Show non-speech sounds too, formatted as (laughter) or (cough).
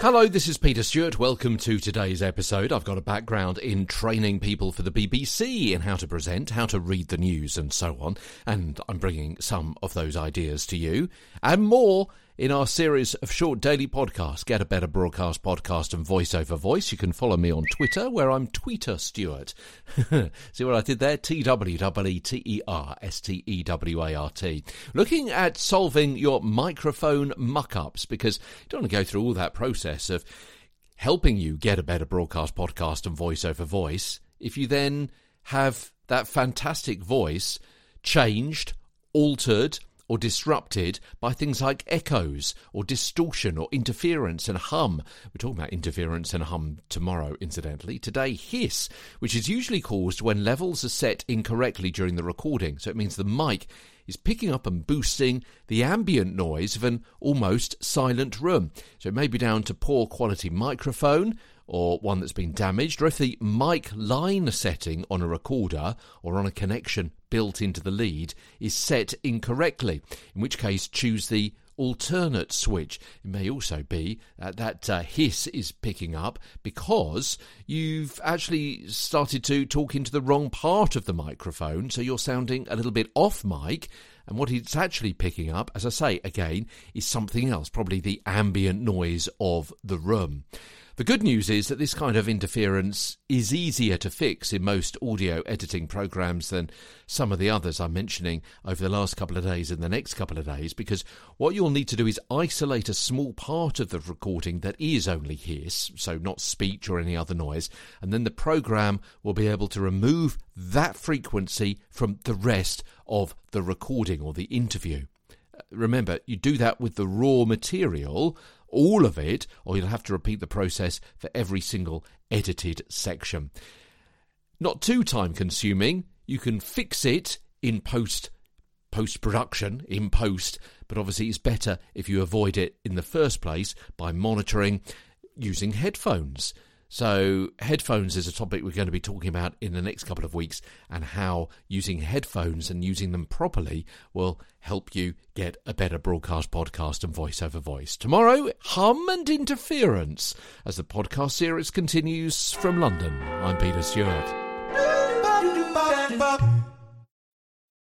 Hello, this is Peter Stewart. Welcome to today's episode. I've got a background in training people for the BBC in how to present, how to read the news, and so on. And I'm bringing some of those ideas to you and more in our series of short daily podcasts, Get a Better Broadcast Podcast and Voice Over Voice. You can follow me on Twitter, where I'm Tweeter Stewart. (laughs) See what I did there? T W E T E R S T E W A R T. Looking at solving your microphone muck ups, because you don't want to go through all that process of helping you get a better broadcast podcast and voice over voice if you then have that fantastic voice changed, altered, or disrupted by things like echoes or distortion or interference and hum. We're talking about interference and hum tomorrow, incidentally. Today, hiss, which is usually caused when levels are set incorrectly during the recording. So it means the mic is picking up and boosting the ambient noise of an almost silent room. So it may be down to poor quality microphone or one that's been damaged, or if the mic line setting on a recorder or on a connection built into the lead is set incorrectly, in which case choose the alternate switch. It may also be that uh, hiss is picking up because you've actually started to talk into the wrong part of the microphone, so you're sounding a little bit off mic. And what it's actually picking up, as I say again, is something else, probably the ambient noise of the room. The good news is that this kind of interference is easier to fix in most audio editing programs than some of the others I'm mentioning over the last couple of days and the next couple of days, because what you'll need to do is isolate a small part of the recording that is only hiss, so not speech or any other noise, and then the program will be able to remove that frequency from the rest of the recording or the interview. Uh, remember, you do that with the raw material, all of it, or you'll have to repeat the process for every single edited section. Not too time consuming, you can fix it in post post production in post but obviously it's better if you avoid it in the first place by monitoring using headphones so, headphones is a topic we're going to be talking about in the next couple of weeks, and how using headphones and using them properly will help you get a better broadcast podcast and voice over voice. Tomorrow, hum and interference as the podcast series continues from London. I'm Peter Stewart.